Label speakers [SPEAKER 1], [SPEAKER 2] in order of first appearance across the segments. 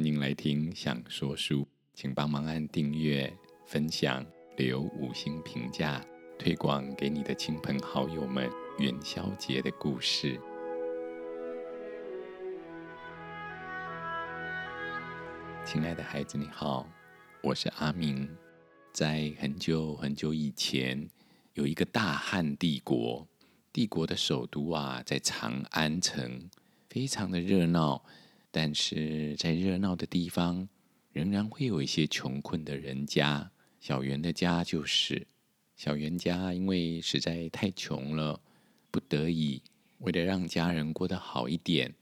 [SPEAKER 1] 欢迎来听《想说书》，请帮忙按订阅、分享、留五星评价，推广给你的亲朋好友们。元宵节的故事，亲爱的孩子，你好，我是阿明。在很久很久以前，有一个大汉帝国，帝国的首都啊，在长安城，非常的热闹。但是在热闹的地方，仍然会有一些穷困的人家。小圆的家就是小圆家，因为实在太穷了，不得已为了让家人过得好一点，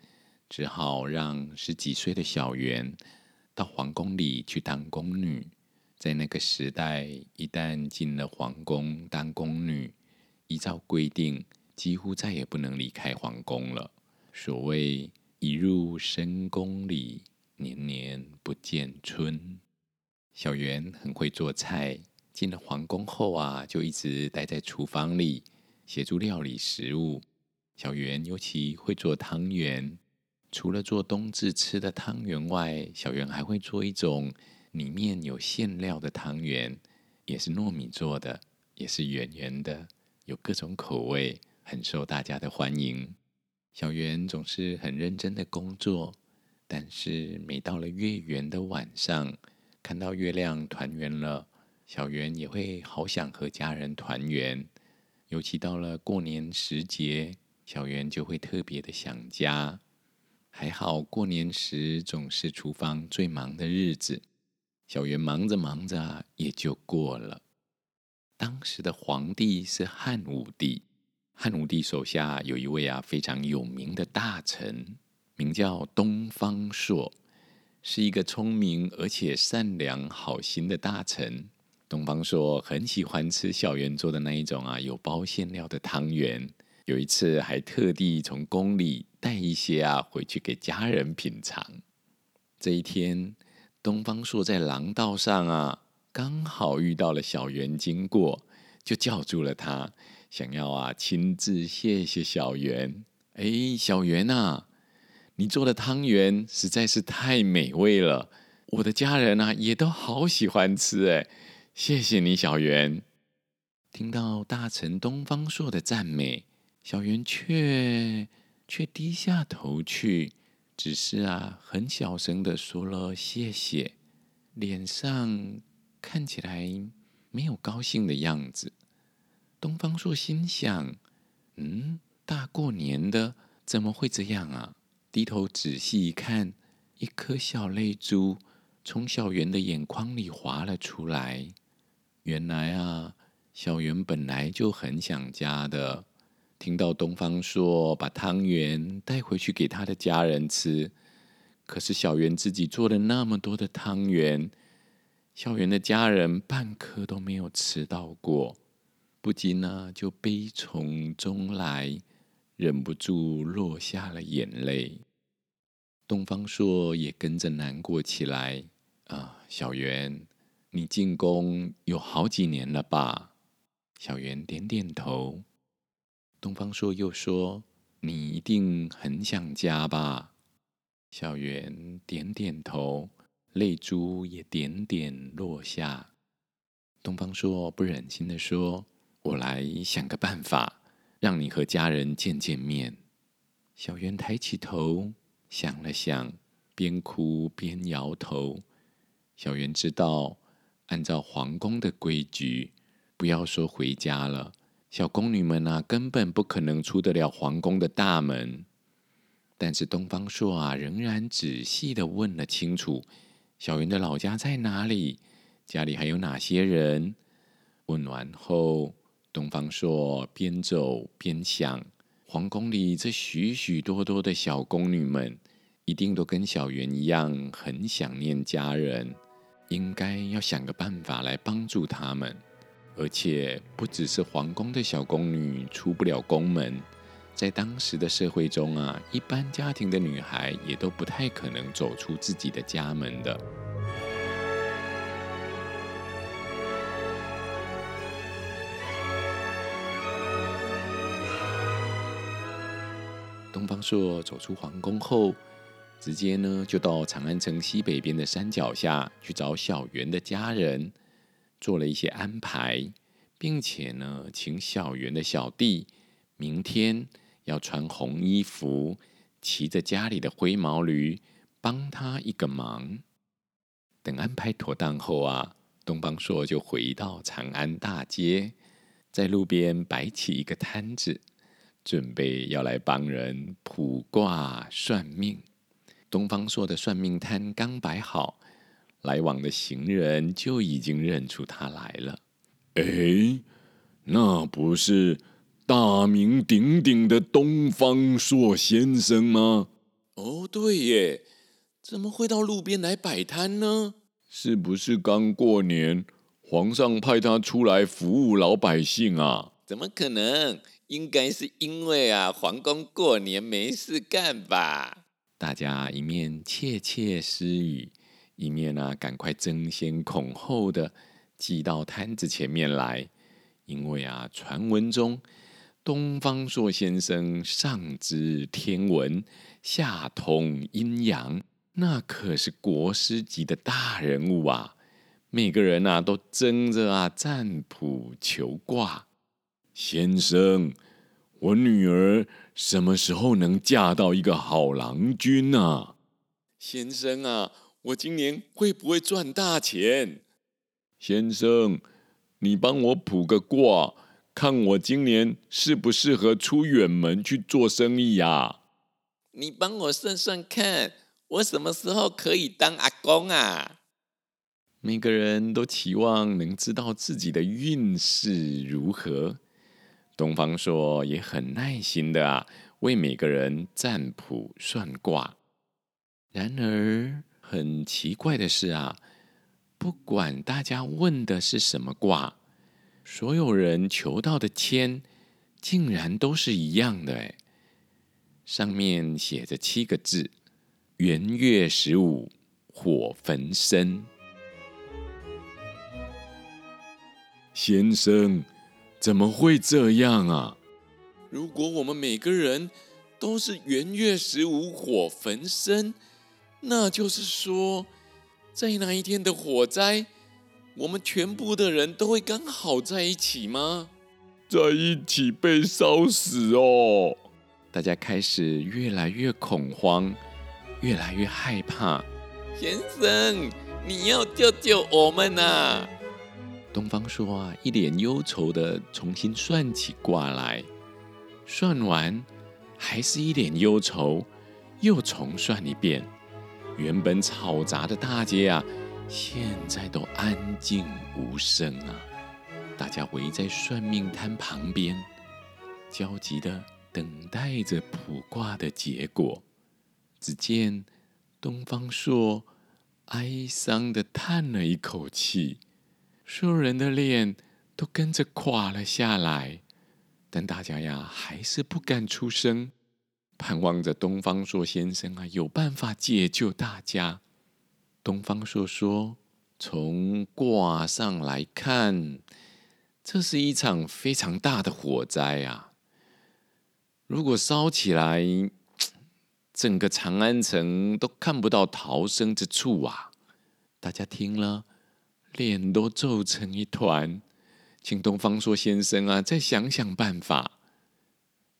[SPEAKER 1] 只好让十几岁的小圆到皇宫里去当宫女。在那个时代，一旦进了皇宫当宫女，依照规定，几乎再也不能离开皇宫了。所谓。一入深宫里，年年不见春。小圆很会做菜，进了皇宫后啊，就一直待在厨房里协助料理食物。小圆尤其会做汤圆，除了做冬至吃的汤圆外，小圆还会做一种里面有馅料的汤圆，也是糯米做的，也是圆圆的，有各种口味，很受大家的欢迎。小圆总是很认真的工作，但是每到了月圆的晚上，看到月亮团圆了，小圆也会好想和家人团圆。尤其到了过年时节，小圆就会特别的想家。还好过年时总是厨房最忙的日子，小圆忙着忙着也就过了。当时的皇帝是汉武帝。汉武帝手下有一位啊非常有名的大臣，名叫东方朔，是一个聪明而且善良好心的大臣。东方朔很喜欢吃小圆做的那一种啊有包馅料的汤圆，有一次还特地从宫里带一些啊回去给家人品尝。这一天，东方朔在廊道上啊刚好遇到了小圆经过，就叫住了他。想要啊，亲自谢谢小圆。哎，小圆呐，你做的汤圆实在是太美味了，我的家人啊也都好喜欢吃。哎，谢谢你，小圆。听到大臣东方朔的赞美，小圆却却低下头去，只是啊很小声的说了谢谢，脸上看起来没有高兴的样子。东方朔心想：“嗯，大过年的怎么会这样啊？”低头仔细一看，一颗小泪珠从小圆的眼眶里滑了出来。原来啊，小圆本来就很想家的。听到东方朔把汤圆带回去给他的家人吃，可是小圆自己做了那么多的汤圆，小圆的家人半颗都没有吃到过。不禁呢，就悲从中来，忍不住落下了眼泪。东方朔也跟着难过起来。啊，小圆，你进宫有好几年了吧？小圆点点头。东方朔又说：“你一定很想家吧？”小圆点点头，泪珠也点点落下。东方朔不忍心的说。我来想个办法，让你和家人见见面。小圆抬起头想了想，边哭边摇头。小圆知道，按照皇宫的规矩，不要说回家了，小宫女们啊，根本不可能出得了皇宫的大门。但是东方朔啊，仍然仔细的问了清楚：小圆的老家在哪里？家里还有哪些人？问完后。东方朔边走边想：皇宫里这许许多多的小宫女们，一定都跟小圆一样很想念家人，应该要想个办法来帮助他们。而且不只是皇宫的小宫女出不了宫门，在当时的社会中啊，一般家庭的女孩也都不太可能走出自己的家门的。方朔走出皇宫后，直接呢就到长安城西北边的山脚下去找小圆的家人，做了一些安排，并且呢请小圆的小弟明天要穿红衣服，骑着家里的灰毛驴，帮他一个忙。等安排妥当后啊，东方朔就回到长安大街，在路边摆起一个摊子，准备要来帮人卜卦算命。东方朔的算命摊刚摆好，来往的行人就已经认出他来了。
[SPEAKER 2] 哎，那不是大名鼎鼎的东方朔先生吗？
[SPEAKER 1] 哦，对耶，怎么会到路边来摆摊呢？
[SPEAKER 2] 是不是刚过年，皇上派他出来服务老百姓啊？
[SPEAKER 1] 怎么可能？应该是因为啊，皇宫过年没事干吧？大家一面窃窃私语，一面呢赶快争先恐后的挤到摊子前面来，因为啊，传闻中东方朔先生上知天文，下通阴阳。那可是国师级的大人物啊！每个人啊都争着啊占卜求卦。
[SPEAKER 2] 先生，我女儿什么时候能嫁到一个好郎君呢？
[SPEAKER 1] 先生啊，我今年会不会赚大钱？
[SPEAKER 2] 先生，你帮我卜个卦，看我今年适不适合出远门去做生意呀？
[SPEAKER 1] 你帮我算算看。我什么时候可以当阿公啊？每个人都期望能知道自己的运势如何。东方朔也很耐心的啊，为每个人占卜算卦。然而很奇怪的是啊，不管大家问的是什么卦，所有人求到的签竟然都是一样的哎，上面写着七个字。元月十五，火焚身。
[SPEAKER 2] 先生，怎么会这样啊？
[SPEAKER 1] 如果我们每个人都是元月十五火焚身，那就是说，在那一天的火灾，我们全部的人都会刚好在一起吗？
[SPEAKER 2] 在一起被烧死哦！
[SPEAKER 1] 大家开始越来越恐慌。越来越害怕，先生，你要救救我们呐！东方朔啊，一脸忧愁的重新算起卦来，算完还是一脸忧愁，又重算一遍。原本嘈杂的大街啊，现在都安静无声啊！大家围在算命摊旁边，焦急的等待着卜卦的结果。只见东方朔哀伤的叹了一口气，所有人的脸都跟着垮了下来。但大家呀，还是不敢出声，盼望着东方朔先生啊有办法解救大家。东方朔说：“从卦上来看，这是一场非常大的火灾啊！如果烧起来……”整个长安城都看不到逃生之处啊！大家听了，脸都皱成一团。请东方朔先生啊，再想想办法。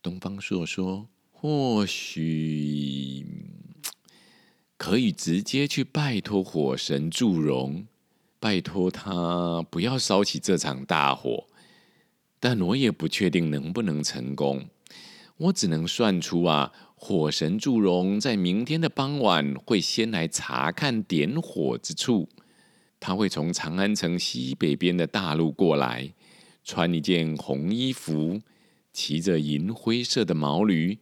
[SPEAKER 1] 东方朔说：“或许可以直接去拜托火神祝融，拜托他不要烧起这场大火。但我也不确定能不能成功。我只能算出啊。”火神祝融在明天的傍晚会先来查看点火之处，他会从长安城西北边的大路过来，穿一件红衣服，骑着银灰色的毛驴。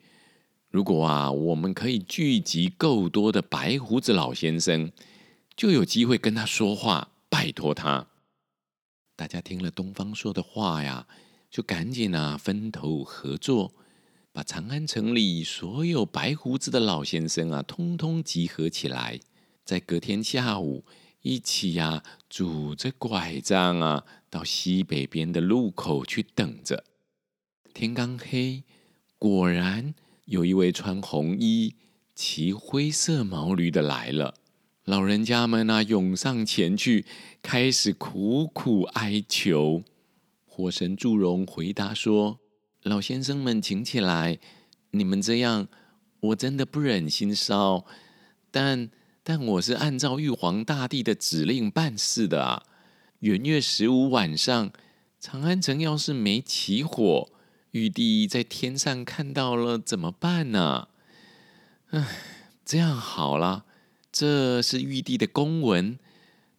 [SPEAKER 1] 如果啊，我们可以聚集够多的白胡子老先生，就有机会跟他说话，拜托他。大家听了东方说的话呀，就赶紧啊分头合作。把长安城里所有白胡子的老先生啊，通通集合起来，在隔天下午一起呀，拄着拐杖啊，到西北边的路口去等着。天刚黑，果然有一位穿红衣、骑灰色毛驴的来了。老人家们啊，涌上前去，开始苦苦哀求。火神祝融回答说：“老先生们，请起来！你们这样，我真的不忍心烧。但但我是按照玉皇大帝的指令办事的啊。元月十五晚上，长安城要是没起火，玉帝在天上看到了怎么办呢？唉，这样好了。”这是玉帝的公文，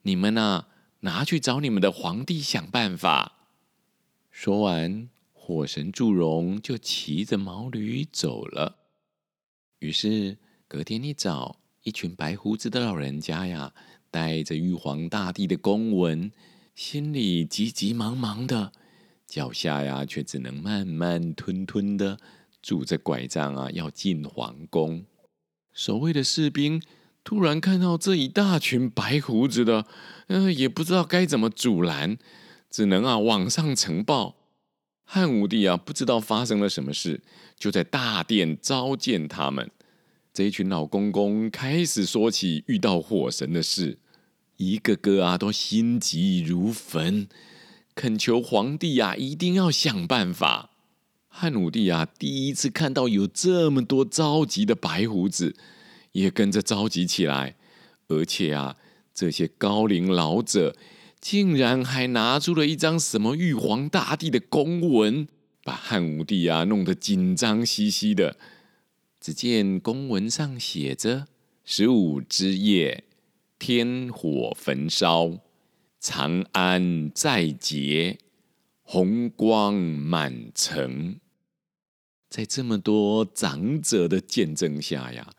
[SPEAKER 1] 你们呐拿去找你们的皇帝想办法。说完，火神祝融就骑着毛驴走了。于是隔天一早，一群白胡子的老人家呀，带着玉皇大帝的公文，心里急急忙忙的，脚下呀却只能慢慢吞吞的拄着拐杖啊，要进皇宫。守卫的士兵。突然看到这一大群白胡子的，嗯，也不知道该怎么阻拦，只能啊往上呈报。汉武帝啊不知道发生了什么事，就在大殿召见他们。这一群老公公开始说起遇到火神的事，一个个啊都心急如焚，恳求皇帝啊一定要想办法。汉武帝啊第一次看到有这么多着急的白胡子。也跟着着急起来，而且啊，这些高龄老者竟然还拿出了一张什么玉皇大帝的公文，把汉武帝啊弄得紧张兮兮的。只见公文上写着：“十五之夜，天火焚烧，长安在劫，红光满城。”在这么多长者的见证下呀。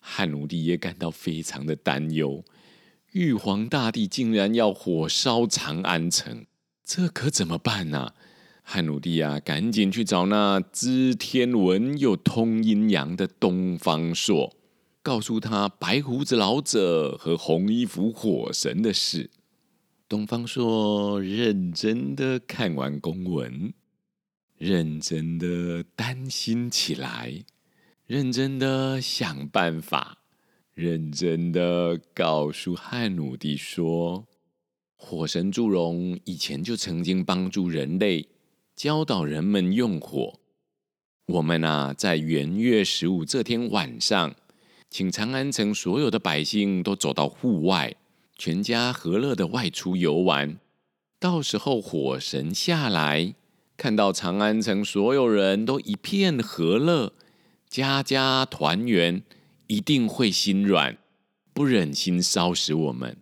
[SPEAKER 1] 汉武帝也感到非常的担忧，玉皇大帝竟然要火烧长安城，这可怎么办呢？汉武帝啊，赶紧去找那知天文又通阴阳的东方朔，告诉他白胡子老者和红衣服火神的事。东方朔认真的看完公文，认真的担心起来。认真的想办法，认真的告诉汉武帝说：“火神祝融以前就曾经帮助人类，教导人们用火。我们啊，在元月十五这天晚上，请长安城所有的百姓都走到户外，全家和乐的外出游玩。到时候火神下来，看到长安城所有人都一片和乐。”家家团圆，一定会心软，不忍心烧死我们。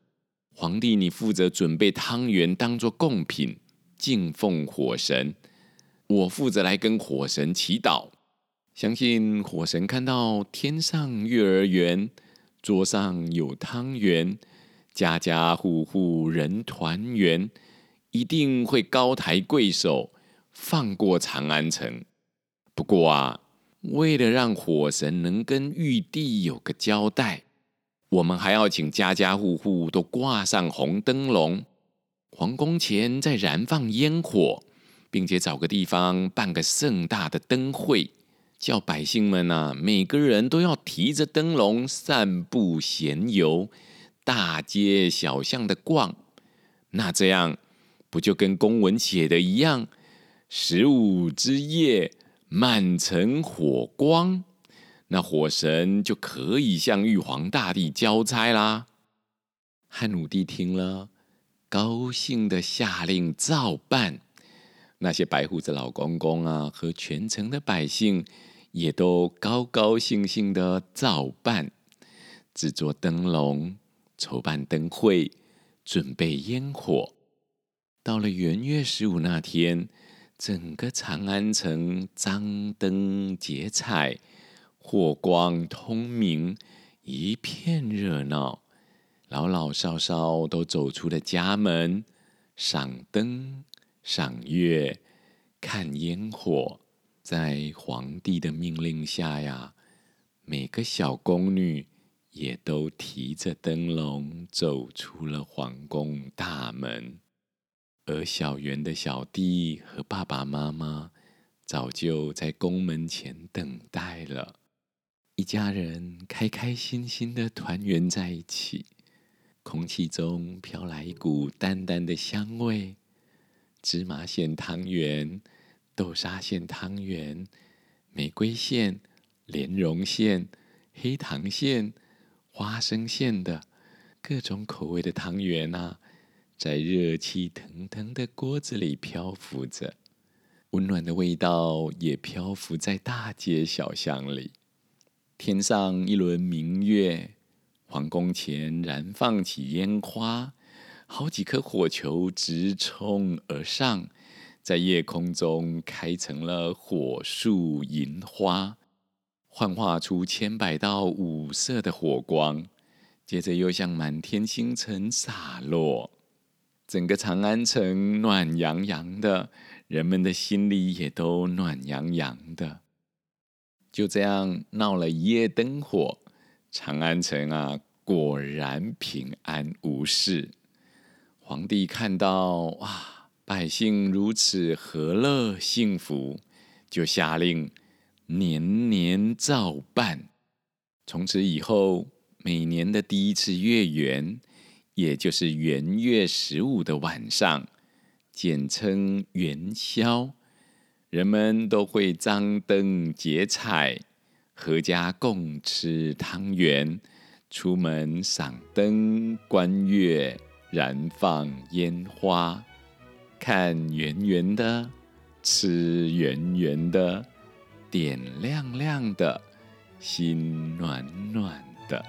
[SPEAKER 1] 皇帝，你负责准备汤圆当做贡品，敬奉火神。我负责来跟火神祈祷。相信火神看到天上月儿圆，桌上有汤圆，家家户户人团圆，一定会高抬贵手，放过长安城。不过啊。为了让火神能跟玉帝有个交代，我们还要请家家户户都挂上红灯笼，皇宫前再燃放烟火，并且找个地方办个盛大的灯会，叫百姓们啊，每个人都要提着灯笼散步闲游，大街小巷的逛。那这样不就跟公文写的一样？十五之夜。满城火光，那火神就可以向玉皇大帝交差啦。汉武帝听了，高兴的下令照办。那些白胡子老公公啊，和全城的百姓也都高高兴兴的照办，制作灯笼，筹办灯会，准备烟火。到了元月十五那天。整个长安城张灯结彩，火光通明，一片热闹。老老少少都走出了家门，赏灯、赏月、看烟火。在皇帝的命令下呀，每个小宫女也都提着灯笼走出了皇宫大门。而小圆的小弟和爸爸妈妈早就在宫门前等待了。一家人开开心心的团圆在一起，空气中飘来一股淡淡的香味。芝麻馅汤圆、豆沙馅汤圆、玫瑰馅、莲蓉馅、黑糖馅、花生馅的各种口味的汤圆啊，在热气腾腾的锅子里漂浮着，温暖的味道也漂浮在大街小巷里。天上一轮明月，皇宫前燃放起烟花，好几颗火球直冲而上，在夜空中开成了火树银花，幻化出千百道五色的火光，接着又向满天星辰洒落，整个长安城暖洋洋的，人们的心里也都暖洋洋的。就这样闹了一夜灯火，长安城啊，果然平安无事。皇帝看到哇，百姓如此和乐幸福，就下令年年照办。从此以后，每年的第一次月圆，也就是元月十五的晚上，简称元宵。人们都会张灯结彩，阖家共吃汤圆，出门赏灯观月，燃放烟花，看圆圆的，吃圆圆的，点亮亮的，心暖暖的。